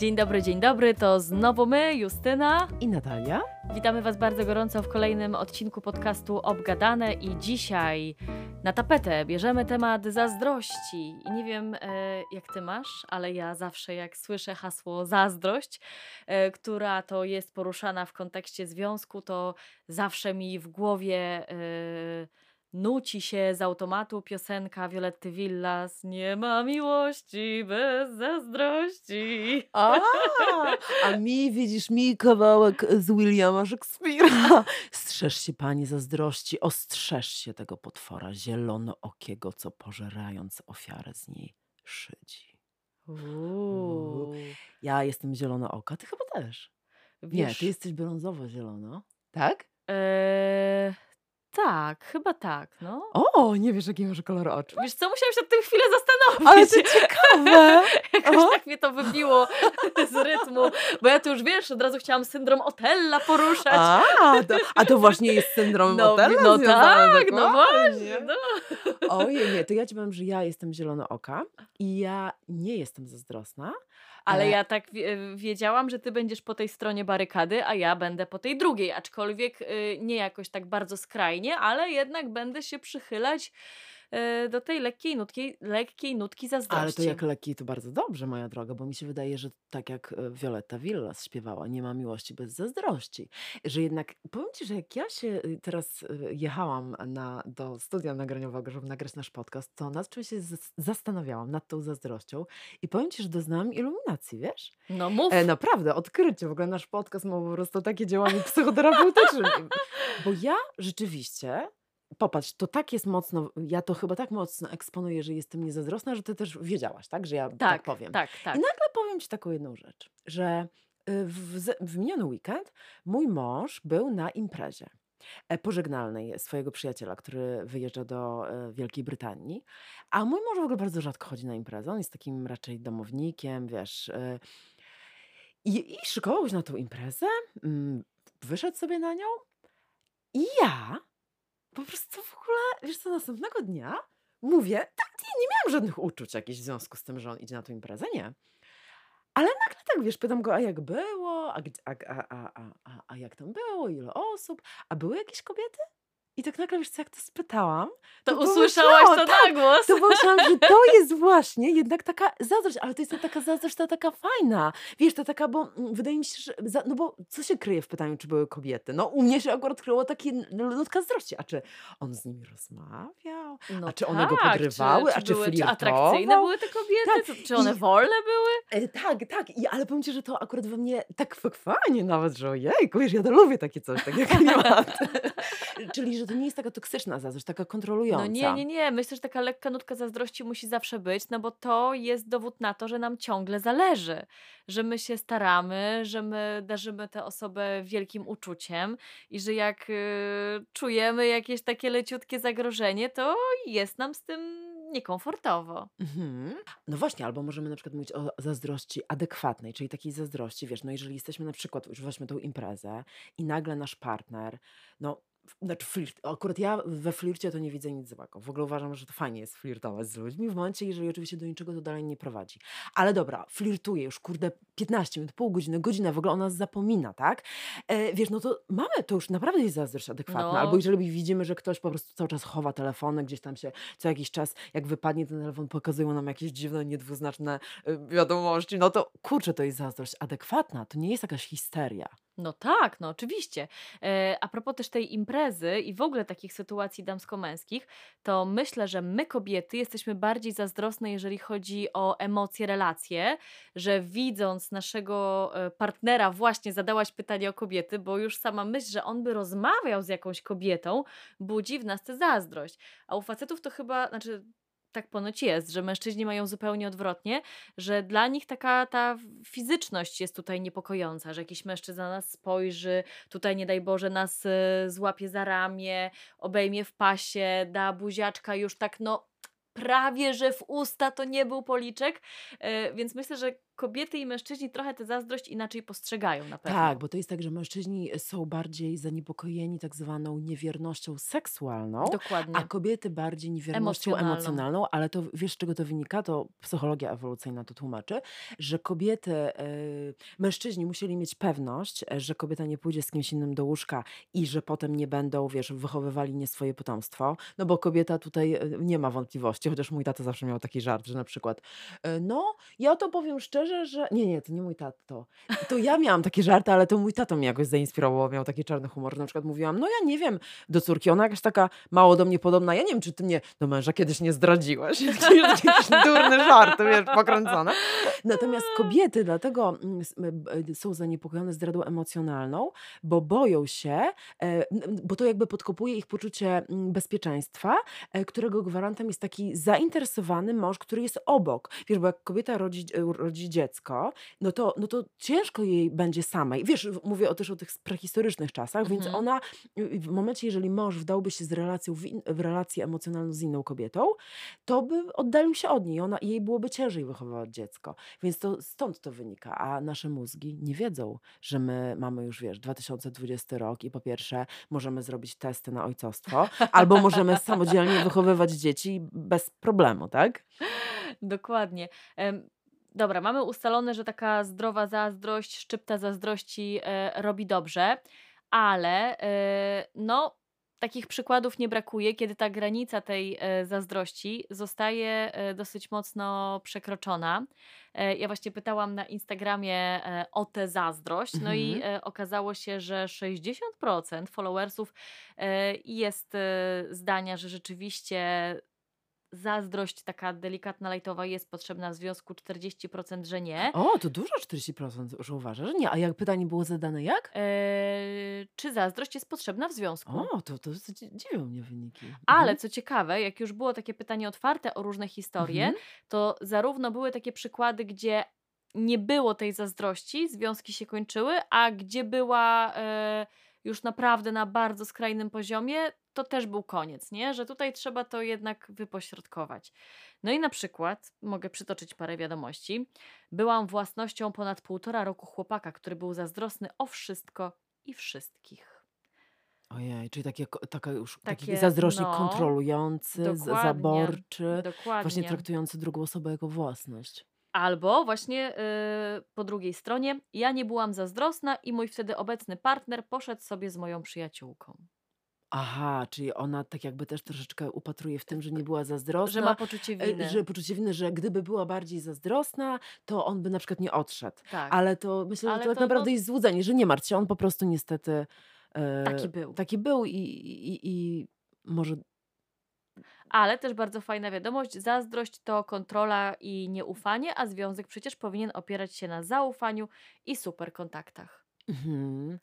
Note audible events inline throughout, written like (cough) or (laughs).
Dzień dobry, dzień dobry, to znowu my, Justyna i Natalia. Witamy Was bardzo gorąco w kolejnym odcinku podcastu Obgadane i dzisiaj na tapetę bierzemy temat zazdrości. I nie wiem, e, jak Ty masz, ale ja zawsze jak słyszę hasło zazdrość, e, która to jest poruszana w kontekście związku, to zawsze mi w głowie... E, nuci się z automatu piosenka Violetty Villas Nie ma miłości bez zazdrości. A, a mi, widzisz, mi kawałek z Williama Shakespeare'a. Strzeż się, pani zazdrości, ostrzeż się tego potwora zielonookiego, co pożerając ofiarę z niej szydzi. Uuu. Ja jestem zielonooka, ty chyba też. Nie, ty jesteś brązowo-zielono. Tak? Eee, tak, chyba tak, no. O, nie wiesz, jaki masz kolor oczu. Wiesz co, musiałam się nad tym chwilę zastanowić. Ale to ciekawe. (laughs) Jakoś tak mnie to wybiło z rytmu, bo ja tu już, wiesz, od razu chciałam syndrom Otella poruszać. A, to, a to właśnie jest syndrom no, Otella No tak, no właśnie. No. Ojej, nie, to ja ci powiem, że ja jestem zielonooka i ja nie jestem zazdrosna, ale e, ja tak wiedziałam, że ty będziesz po tej stronie barykady, a ja będę po tej drugiej, aczkolwiek y, nie jakoś tak bardzo skrajnie, ale jednak będę się przychylać do tej lekkiej nutki, lekkiej nutki zazdrości. Ale to jak lekkiej to bardzo dobrze, moja droga, bo mi się wydaje, że tak jak e, Violetta Villas śpiewała, nie ma miłości bez zazdrości. Że jednak, powiem Ci, że jak ja się y, teraz y, jechałam na, do studia nagraniowego, żeby nagrać nasz podcast, to nad czym się zastanawiałam, nad tą zazdrością i powiem Ci, że doznałam iluminacji, wiesz? No mów. E, naprawdę, odkrycie. W ogóle nasz podcast ma po prostu takie działanie psychoterapeutyczne. (laughs) Bo ja rzeczywiście popatrz, to tak jest mocno, ja to chyba tak mocno eksponuję, że jestem niezazdrosna, że ty też wiedziałaś, tak? Że ja tak, tak powiem. Tak, tak. I nagle powiem ci taką jedną rzecz, że y, w, w miniony weekend mój mąż był na imprezie e, pożegnalnej swojego przyjaciela, który wyjeżdża do e, Wielkiej Brytanii. A mój mąż w ogóle bardzo rzadko chodzi na imprezę. On jest takim raczej domownikiem, wiesz. E, I, i szykował się na tą imprezę, mm, wyszedł sobie na nią. I ja po prostu w ogóle, wiesz co, następnego dnia mówię, tak, nie, nie miałam żadnych uczuć jakichś w związku z tym, że on idzie na tę imprezę, nie. Ale nagle tak, wiesz, pytam go, a jak było, a, a, a, a, a, a jak tam było, ile osób, a były jakieś kobiety? I tak nagle, wiesz co, jak to spytałam, to, to usłyszałaś to tak, na głos. To pomyślałam, że to jest właśnie jednak taka zazdrość, ale to jest taka zazdrość, ta taka fajna. Wiesz, to taka, bo mm, wydaje mi się, że, za, no bo co się kryje w pytaniu, czy były kobiety? No u mnie się akurat kryło takie nutka zazdrości. A czy on z nimi rozmawiał? No a czy one go tak, podrywały? Czy, czy a czy były, flirtował? Czy atrakcyjne były te kobiety? Tak. Czy one I, wolne były? E, tak, tak. I, ale powiem ci, że to akurat we mnie tak fajnie nawet, że ojej, wiesz, ja to lubię takie coś, takie (laughs) klimaty. (laughs) Czyli, że to nie jest taka toksyczna zazdrość, taka kontrolująca. No nie, nie, nie. Myślę, że taka lekka nutka zazdrości musi zawsze być, no bo to jest dowód na to, że nam ciągle zależy, że my się staramy, że my darzymy tę osobę wielkim uczuciem i że jak y, czujemy jakieś takie leciutkie zagrożenie, to jest nam z tym niekomfortowo. Mhm. No właśnie, albo możemy na przykład mówić o zazdrości adekwatnej, czyli takiej zazdrości, wiesz, no jeżeli jesteśmy na przykład, już weźmy tą imprezę i nagle nasz partner, no znaczy flirt, akurat ja we flircie to nie widzę nic złego. W ogóle uważam, że to fajnie jest flirtować z ludźmi w momencie, jeżeli oczywiście do niczego to dalej nie prowadzi. Ale dobra, flirtuję już, kurde, 15 minut, pół godziny, godzinę, w ogóle o nas zapomina, tak? E, wiesz, no to mamy, to już naprawdę jest zazdrość adekwatna. No. Albo jeżeli widzimy, że ktoś po prostu cały czas chowa telefony, gdzieś tam się co jakiś czas, jak wypadnie ten telefon, pokazują nam jakieś dziwne, niedwuznaczne y, wiadomości, no to kurczę, to jest zazdrość adekwatna, to nie jest jakaś histeria. No tak, no oczywiście. E, a propos też tej imprezy i w ogóle takich sytuacji damsko-męskich, to myślę, że my kobiety jesteśmy bardziej zazdrosne, jeżeli chodzi o emocje, relacje, że widząc naszego e, partnera, właśnie zadałaś pytanie o kobiety, bo już sama myśl, że on by rozmawiał z jakąś kobietą, budzi w nas tę zazdrość. A u facetów to chyba, znaczy tak ponoć jest, że mężczyźni mają zupełnie odwrotnie, że dla nich taka ta fizyczność jest tutaj niepokojąca, że jakiś mężczyzna na nas spojrzy, tutaj nie daj Boże nas y, złapie za ramię, obejmie w pasie, da buziaczka już tak no prawie że w usta to nie był policzek. E, więc myślę, że kobiety i mężczyźni trochę tę zazdrość inaczej postrzegają na pewno. Tak, bo to jest tak, że mężczyźni są bardziej zaniepokojeni tak zwaną niewiernością seksualną, Dokładnie. a kobiety bardziej niewiernością Emocjonalną. emocjonalną, ale to wiesz, z czego to wynika? To psychologia ewolucyjna to tłumaczy, że kobiety, e, mężczyźni musieli mieć pewność, e, że kobieta nie pójdzie z kimś innym do łóżka i że potem nie będą, wiesz, wychowywali nie swoje potomstwo, no bo kobieta tutaj nie ma wątpliwości, chociaż mój tata zawsze miał taki żart, że na przykład, e, no, ja to powiem szczerze, że... Nie, nie, to nie mój tato. To ja miałam takie żarty, ale to mój tato mnie jakoś zainspirował, miał taki czarny humor. Na przykład mówiłam, no ja nie wiem, do córki, ona jakaś taka mało do mnie podobna, ja nie wiem, czy ty mnie do męża kiedyś nie zdradziłaś. (laughs) Jakiś durny żart, wiesz, pokręcone. Natomiast kobiety dlatego mm, b- są zaniepokojone zdradą emocjonalną, bo boją się, e, bo to jakby podkopuje ich poczucie mm, bezpieczeństwa, e, którego gwarantem jest taki zainteresowany mąż, który jest obok. Wiesz, bo jak kobieta rodzi, e, rodzi dziecko, no to, no to ciężko jej będzie samej. Wiesz, mówię o, też o tych prehistorycznych czasach, więc Mhm. ona y, w momencie, jeżeli mąż wdałby się z relacją w, in, w relację emocjonalną z inną kobietą, to by oddalił się od niej. Ona, jej byłoby ciężej wychowywać dziecko. Więc to stąd to wynika. A nasze mózgi nie wiedzą, że my mamy już, wiesz, 2020 rok i po pierwsze możemy zrobić testy na ojcostwo, albo możemy samodzielnie wychowywać dzieci bez problemu, tak? Dokładnie. Dobra, mamy ustalone, że taka zdrowa zazdrość, szczypta zazdrości e, robi dobrze, ale e, no, takich przykładów nie brakuje, kiedy ta granica tej e, zazdrości zostaje dosyć mocno przekroczona. Ja właśnie pytałam na Instagramie o tę zazdrość, no i Mhm. e, okazało się, że 60% followersów jest zdania, że rzeczywiście zazdrość taka delikatna, lajtowa jest potrzebna w związku, 40% że nie. O, to dużo 40%, że uważasz? Nie, a jak pytanie było zadane jak? Eee, czy zazdrość jest potrzebna w związku? O, to, to dzi- dziwią mnie wyniki. Ale Mhm. co ciekawe, jak już było takie pytanie otwarte o różne historie, Mhm. to zarówno były takie przykłady, gdzie nie było tej zazdrości, związki się kończyły, a gdzie była e, już naprawdę na bardzo skrajnym poziomie, to też był koniec, nie? Że tutaj trzeba to jednak wypośrodkować. No i na przykład, mogę przytoczyć parę wiadomości, byłam własnością ponad półtora roku chłopaka, który był zazdrosny o wszystko i wszystkich. Ojej, czyli takie, taka już, taki Takie, zazdrośnik no, kontrolujący, dokładnie, zaborczy, właśnie Dokładnie. traktujący drugą osobę jako własność. Albo właśnie y, po drugiej stronie, ja nie byłam zazdrosna i mój wtedy obecny partner poszedł sobie z moją przyjaciółką. Aha, czyli ona tak jakby też troszeczkę upatruje w tym, że nie była Że zazdrosna, ma poczucie e, winy. że poczucie winy, że gdyby była bardziej zazdrosna, to on by na przykład nie odszedł. Tak, Ale to myślę, że ale to tak to no, naprawdę jest złudzenie, że nie martw się, on po prostu niestety taki e, był. taki był i, i, i może Ale też bardzo fajna wiadomość, zazdrość to kontrola i nieufanie, a związek przecież powinien opierać się na zaufaniu i super kontaktach. Mhm.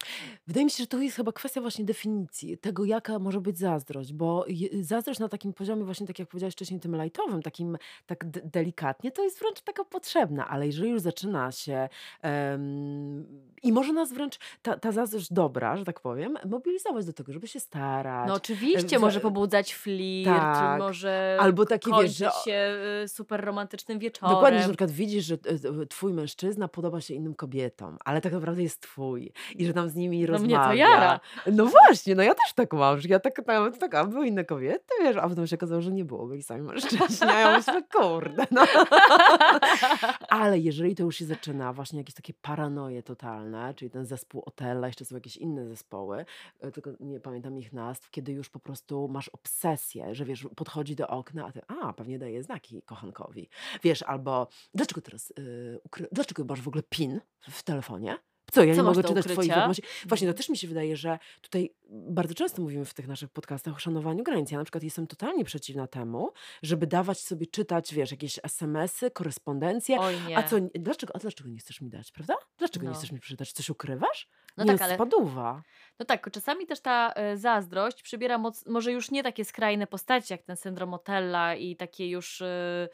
Wydaje mi się, że to jest chyba kwestia właśnie definicji tego, jaka może być zazdrość, bo je- zazdrość na takim poziomie, właśnie tak jak powiedziałaś wcześniej, tym lajtowym, takim tak de- delikatnie, to jest wręcz taka potrzebna, ale jeżeli już zaczyna się em, i może nas wręcz ta, ta zazdrość dobra, że tak powiem, mobilizować do tego, żeby się No starać, oczywiście, w- może pobudzać flirt, tak, może albo takie wiesz, kończyć że się y, super romantycznym Dokładnie, że na wieczorem. przykład widzisz, że e, e, twój mężczyzna podoba się innym kobietom, ale tak naprawdę jest twój i że tam z nimi No mnie to rozmawia. jara. No właśnie, no ja też tak mam, że ja tak nawet tak, a były inne kobiety, wiesz, a potem się okazało, że nie było, byli sami mężczyźni, a ja myślę, kurde, no. (laughs) Ale jeżeli to już się zaczyna, właśnie jakieś takie paranoje totalne, czyli ten zespół Otella, jeszcze są jakieś inne zespoły, e, tylko nie pamiętam ich nazw, kiedy już po prostu masz obsesję, że wiesz, podchodzi do okna, a ty, a, pewnie daje znaki kochankowi. Wiesz, albo dlaczego teraz, y, ukry... dlaczego masz w ogóle PIN w telefonie? Co, ja Co nie mogę czytać twoich wiadomości. Właśnie, to też mi się wydaje, że tutaj bardzo często mówimy w tych naszych podcastach o szanowaniu granic. Ja na przykład jestem totalnie przeciwna temu, żeby dawać sobie czytać, wiesz, jakieś SMS-y, korespondencję. A nie. co, nie- dlaczego, a dlaczego nie chcesz mi dać, prawda? Dlaczego nie No. chcesz mi przeczytać? Coś ukrywasz? No nie tak, ale spaduwa. No tak, czasami też ta e, zazdrość przybiera moc, może już nie takie skrajne postacie, jak ten syndrom Otella i takie już e,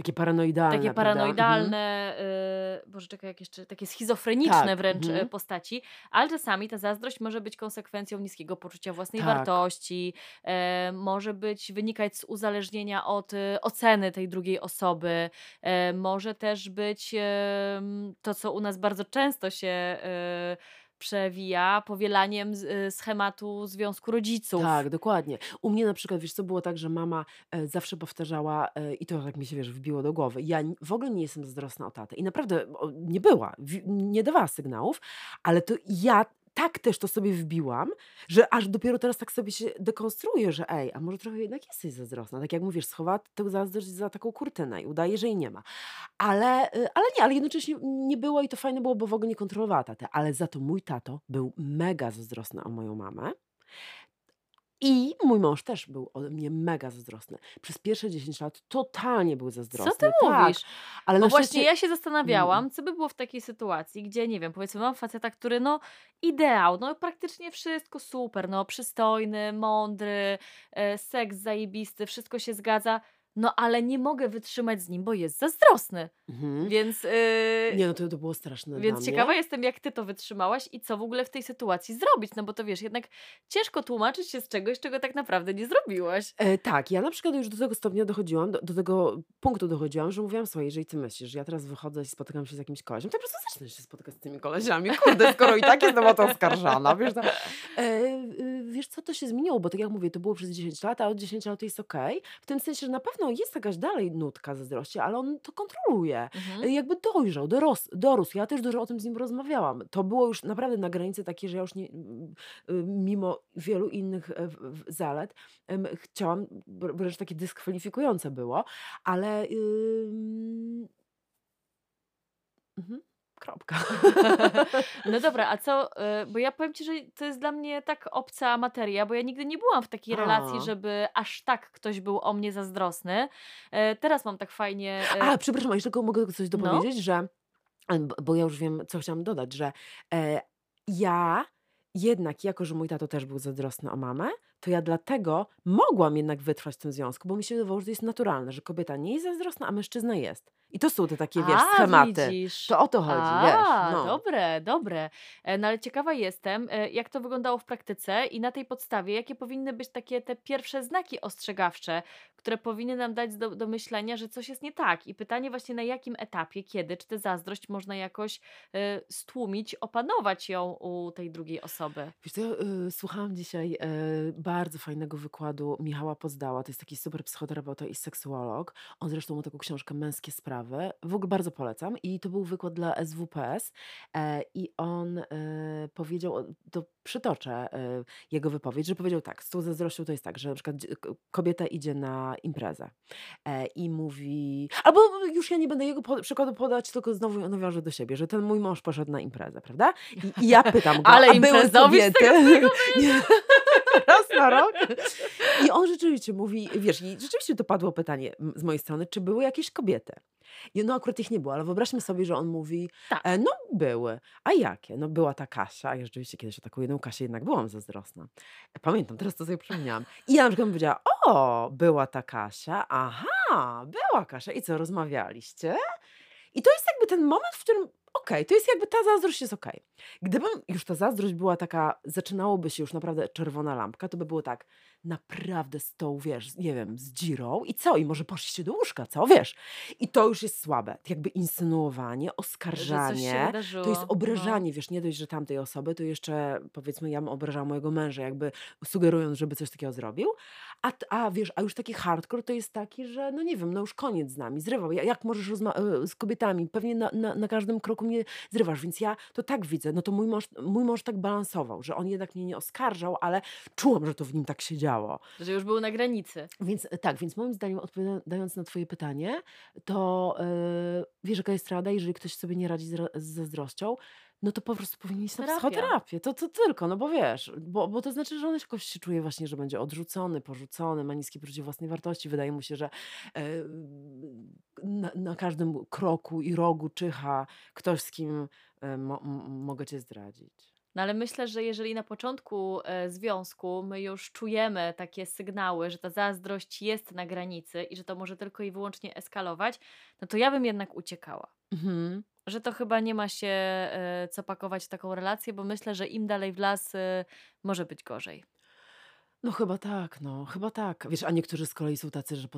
Takie paranoidalne, takie? Mhm. paranoidalne, y, Boże, czekaj, jak jeszcze, takie schizofreniczne Tak, wręcz mhm. y, postaci, ale czasami ta zazdrość może być konsekwencją niskiego poczucia własnej Tak. wartości, e, może być, wynikać z uzależnienia od y, oceny tej drugiej osoby, może też być to, co u nas bardzo często się y, przewija, powielaniem y, schematu związku rodziców. Tak, dokładnie. U mnie na przykład, wiesz co, było tak, że mama e, zawsze powtarzała, e, i to tak mi się, wiesz, wbiło do głowy, ja w ogóle nie jestem zazdrosna o tatę. I naprawdę nie była, nie dawała sygnałów, ale to ja tak też to sobie wbiłam, że aż dopiero teraz tak sobie się dekonstruuję, że ej, a może trochę jednak jesteś zazdrosna. Tak jak mówisz, schowała tę zazdrość za taką kurtynę i udaje, że jej nie ma. Ale, y, ale nie, ale jednocześnie nie było i to fajne było, bo w ogóle nie kontrolowała tatę. Ale za to mój tato był mega zazdrosny o moją mamę. I mój mąż też był ode mnie mega zazdrosny. Przez pierwsze 10 lat totalnie był zazdrosny. Co ty Tak, mówisz? ale na właśnie szczęście... ja się zastanawiałam, co by było w takiej sytuacji, gdzie nie wiem, powiedzmy, mam faceta, który no ideał, no praktycznie wszystko super, no przystojny, mądry, e, seks zajebisty, wszystko się zgadza, no ale nie mogę wytrzymać z nim, bo jest zazdrosny. Mhm. Więc, yy, Nie, no to, to było straszne więc ciekawa jestem, jak ty to wytrzymałaś i co w ogóle w tej sytuacji zrobić, no bo to wiesz, jednak ciężko tłumaczyć się z czegoś, czego tak naprawdę nie zrobiłaś. E, tak, ja na przykład już do tego stopnia dochodziłam, do, do tego punktu dochodziłam, że mówiłam, słuchaj, jeżeli ty myślisz, że ja teraz wychodzę i spotykam się z jakimś kolesiem, to po prostu zacznę się spotykać z tymi koleziami. Kurde, skoro i tak jestem o to oskarżana, wiesz, to, e, wiesz co, to się zmieniło, bo tak jak mówię, to było przez 10 lat, a od 10 lat to jest okej. W tym sensie, że na pewno jest jakaś dalej nutka zazdrości, ale on to kontroluje. Mhm. Jakby dojrzał, doros, dorósł. Ja też dużo o tym z nim rozmawiałam. To było już naprawdę na granicy takie, że ja już nie, y, mimo wielu innych e, zalet, chciałam, wr- wręcz takie dyskwalifikujące było, ale ym, mhm, kropka. (laughs) No dobra, a co, y, bo ja powiem Ci, że to jest dla mnie tak obca materia, bo ja nigdy nie byłam w takiej relacji, A. żeby aż tak ktoś był o mnie zazdrosny. E, Teraz mam tak fajnie. e, A, przepraszam, jeszcze tylko mogę coś No. dopowiedzieć, że, e, b- bo ja już wiem, co chciałam dodać, że e, ja jednak, jako że mój tato też był zazdrosny o mamę, to ja dlatego mogłam jednak wytrwać w tym związku, bo mi się wydawało, że to jest naturalne, że kobieta nie jest zazdrosna, a mężczyzna jest. I to są te takie, wiesz, A, schematy. widzisz. To o to chodzi, A, wiesz. No. dobre, dobre. E, No ale ciekawa jestem, e, jak to wyglądało w praktyce i na tej podstawie, jakie powinny być takie te pierwsze znaki ostrzegawcze, które powinny nam dać do, do myślenia, że coś jest nie tak. I pytanie właśnie na jakim etapie, kiedy, czy tę zazdrość można jakoś e, stłumić, opanować ją u tej drugiej osoby. Wiesz co, y, słuchałam dzisiaj y, bardzo fajnego wykładu Michała Pozdała, to jest taki super psychoterapeuta i seksuolog. On zresztą ma taką książkę Męskie Sprawy. W ogóle bardzo polecam. I to był wykład dla SWPS e, i on e, powiedział, to przytoczę e, jego wypowiedź, że powiedział tak, z tą zazdrością to jest tak, że na przykład k- kobieta idzie na imprezę e, i mówi, albo już ja nie będę jego po- przykładu podać, tylko znowu nawiążę do siebie, że ten mój mąż poszedł na imprezę, prawda? I, i ja pytam go, (laughs) Ale a były kobiety? (laughs) Nie. (laughs) Raz na rok. I on rzeczywiście mówi, wiesz, i rzeczywiście to padło pytanie z mojej strony, czy były jakieś kobiety? I no akurat ich nie było, ale wyobraźmy sobie, że on mówi, Tak. e, no były. A jakie? No była ta Kasia, ja rzeczywiście kiedyś o taką jedną Kasię jednak byłam zazdrosna. E, Pamiętam, teraz to sobie przypomniałam. I ja na przykład powiedziała, o, była ta Kasia, aha, była Kasia. I co, rozmawialiście? I to jest jakby ten moment, w którym okej, to jest jakby ta zazdrość jest okej. Gdybym już ta zazdrość była taka, zaczynałoby się już naprawdę czerwona lampka, to by było tak, naprawdę z tą, wiesz, nie wiem, z dzirą i co? I może poszliście do łóżka, co? Wiesz? I to już jest słabe. Jakby insynuowanie, oskarżanie, to jest No. obrażanie, wiesz, nie dość, że tamtej osoby, to jeszcze powiedzmy, ja bym obrażała mojego męża, jakby sugerując, żeby coś takiego zrobił. A, a wiesz, a już taki hardcore to jest taki, że no nie wiem, no już koniec z nami, zrywał. Ja- Jak możesz e, z kobietami? Pewnie na, na, na każdym kroku mnie zrywasz, więc ja to tak widzę. No to mój mąż, mój mąż tak balansował, że on jednak mnie nie oskarżał, ale czułam, że to w nim tak się działo. Że już był na granicy. Więc e, tak, więc moim zdaniem odpowiadając na twoje pytanie, to yy, wiesz, jaka jest rada, jeżeli ktoś sobie nie radzi z, z zazdrością, no to po prostu powinien iść na psychoterapię. To, to tylko, no bo wiesz, bo, bo to znaczy, że on jakoś się czuje właśnie, że będzie odrzucony, porzucony, ma niskie poczucie własnej wartości. Wydaje mu się, że e, na, na każdym kroku i rogu czyha ktoś, z kim e, mo, m- mogę cię zdradzić. No ale myślę, że jeżeli na początku e, związku my już czujemy takie sygnały, że ta zazdrość jest na granicy i że to może tylko i wyłącznie eskalować, no to ja bym jednak uciekała. Mhm. Że to chyba nie ma się e, co pakować w taką relację, bo myślę, że im dalej w las e, może być gorzej. No chyba tak, no chyba tak. Wiesz, a niektórzy z kolei są tacy, że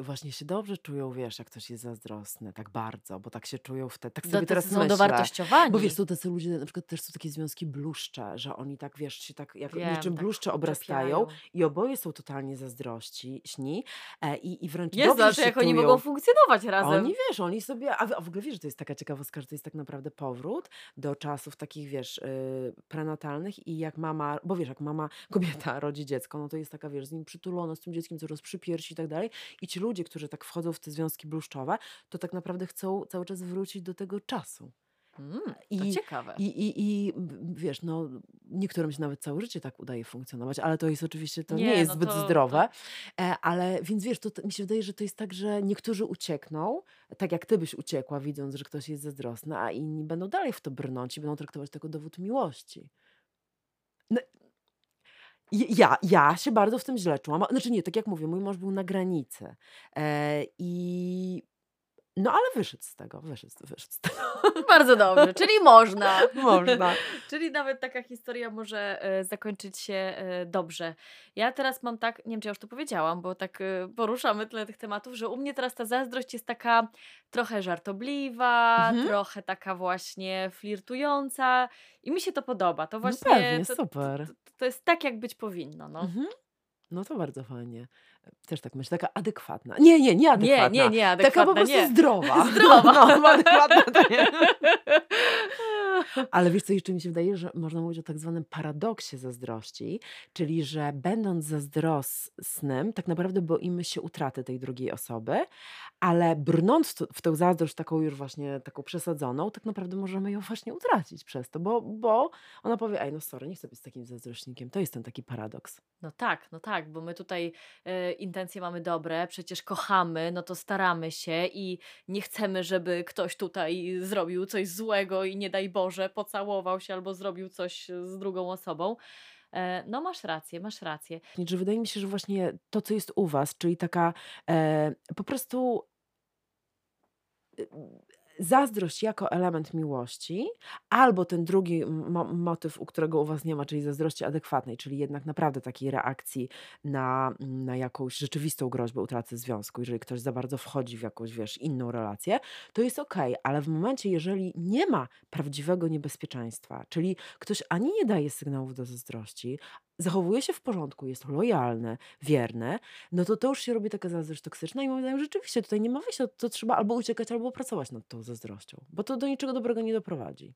właśnie się dobrze czują, wiesz, jak ktoś jest zazdrosny, tak bardzo, bo tak się czują wtedy. Tak sobie teraz myślę. dowartościowani. Bo wiesz, są tacy ludzie, na przykład też są takie związki bluszcze, że oni tak, wiesz, się tak jak Wiem, niczym tak bluszcze obrastają czepiają. i oboje są totalnie zazdrości, śni e, i, i wręcz Jest, dobrze znaczy się jak oni czują. mogą funkcjonować razem. Oni, wiesz, oni sobie, a, w- a w ogóle wiesz, że to jest taka ciekawostka, że to jest tak naprawdę powrót do czasów takich, wiesz, y, prenatalnych i jak mama, bo wiesz, jak mama, (laughs) kobieta rodzi dziecko, no to jest taka, wiesz, z nim przytulona, z tym dzieckiem coraz przy piersi i tak dalej i ci ludzie, którzy tak wchodzą w te związki bluszczowe, to tak naprawdę chcą cały czas wrócić do tego czasu. Mm, to I, ciekawe. i, i, I wiesz, no, niektórym się nawet całe życie tak udaje funkcjonować, ale to jest oczywiście, to nie, Nie, jest no zbyt to, to zdrowe. E, ale więc wiesz, to, to mi się wydaje, że to jest tak, że niektórzy uciekną, tak jak ty byś uciekła, widząc, że ktoś jest zazdrosny, a inni będą dalej w to brnąć i będą traktować to jako dowód miłości. No, ja, ja się bardzo w tym źle czułam. Znaczy nie, tak jak mówię, mój mąż był na granicy. E, I no ale wyszedł z tego, wyszedł, wyszedł z tego. (laughs) Bardzo dobrze, czyli można. (laughs) Można. (laughs) czyli nawet taka historia może e, zakończyć się e, dobrze. Ja teraz mam tak, nie wiem czy ja już to powiedziałam, bo tak e, poruszamy tyle tych tematów, że u mnie teraz ta zazdrość jest taka trochę żartobliwa, Mhm. trochę taka właśnie flirtująca i mi się to podoba. To No właśnie pewnie, to, to, super. to, to jest tak, jak być powinno. No. Mhm. No to bardzo fajnie. Też tak myślę, taka adekwatna. Nie, nie, nie Nie, adekwatna. nie, nie, Taka adekwatna po prostu nie. zdrowa. Zdrowa. (laughs) No, adekwatna to nie. (laughs) (laughs) Ale wiesz co, jeszcze mi się wydaje, że można mówić o tak zwanym paradoksie zazdrości, czyli że będąc zazdrosnym, tak naprawdę boimy się utraty tej drugiej osoby, ale brnąc w tę zazdrość taką już właśnie taką przesadzoną, tak naprawdę możemy ją właśnie utracić przez to, bo, bo ona powie, ej no sorry, nie chcę być takim zazdrośnikiem. To jest ten taki paradoks. No tak, no tak, bo my tutaj e, intencje mamy dobre, przecież kochamy, no to staramy się i nie chcemy, żeby ktoś tutaj zrobił coś złego i nie daj Boże, pocałował się albo zrobił coś z drugą osobą. E, no masz rację, masz rację. Że wydaje mi się, że właśnie to, co jest u was, czyli taka e, po prostu y, zazdrość jako element miłości, albo ten drugi mo motyw, u którego u was nie ma, czyli zazdrości adekwatnej, czyli jednak naprawdę takiej reakcji na, na jakąś rzeczywistą groźbę utraty związku, jeżeli ktoś za bardzo wchodzi w jakąś, wiesz, inną relację, to jest okej, ale w momencie, jeżeli nie ma prawdziwego niebezpieczeństwa, czyli ktoś ani nie daje sygnałów do zazdrości, zachowuje się w porządku, jest lojalny, wierny, no to to już się robi taka zazdrość toksyczna i moim zdaniem rzeczywiście tutaj nie ma wyjścia, to trzeba albo uciekać, albo pracować nad tą zazdrością, bo to do niczego dobrego nie doprowadzi.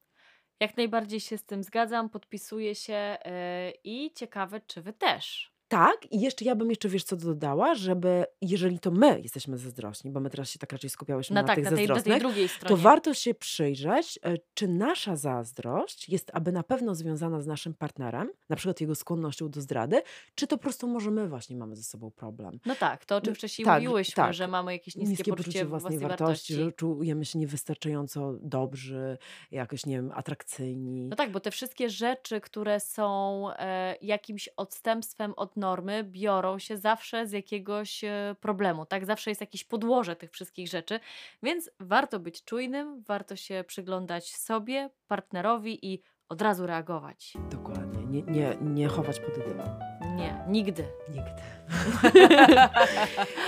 Jak najbardziej się z tym zgadzam, podpisuję się e, i ciekawe, czy wy też. Tak, i jeszcze ja bym jeszcze, wiesz co dodała, żeby, jeżeli to my jesteśmy zazdrośni, bo my teraz się tak raczej skupiałyśmy No na tak, tych na tej, na tej drugiej to stronie. warto się przyjrzeć, e, czy nasza zazdrość jest aby na pewno związana z naszym partnerem, na przykład jego skłonnością do zdrady, czy to po prostu może my właśnie mamy ze sobą problem. No tak, to o czym wcześniej tak, mówiłyśmy, tak. że mamy jakieś niskie, Niskie poczucie poczucie własnej wartości, że czujemy się niewystarczająco dobrzy, jakoś, nie wiem, atrakcyjni. No tak, bo te wszystkie rzeczy, które są e, jakimś odstępstwem od normy, biorą się zawsze z jakiegoś e, problemu, tak? Zawsze jest jakieś podłoże tych wszystkich rzeczy, więc warto być czujnym, warto się przyglądać sobie, partnerowi i od razu reagować. Dokładnie, nie, nie, nie chować pod dywan. Nie, nigdy. Nigdy.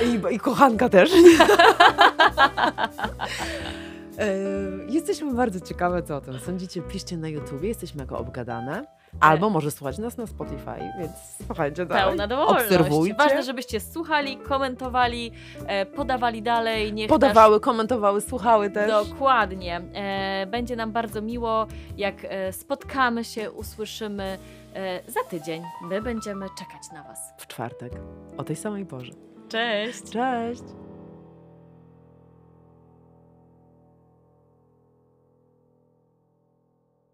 (laughs) I, I kochanka też. (laughs) E, Jesteśmy bardzo ciekawe, co o tym sądzicie. Piszcie na YouTubie, jesteśmy jako obgadane. Albo może słuchać nas na Spotify, więc słuchajcie dalej. Pełna dowolność. Obserwujcie. Ważne, żebyście słuchali, komentowali, e, podawali dalej. Niech nasz Podawały, komentowały, słuchały też. Dokładnie. E, będzie nam bardzo miło, jak e, spotkamy się, usłyszymy e, za tydzień. My będziemy czekać na Was. W czwartek, o tej samej porze. Cześć! Cześć!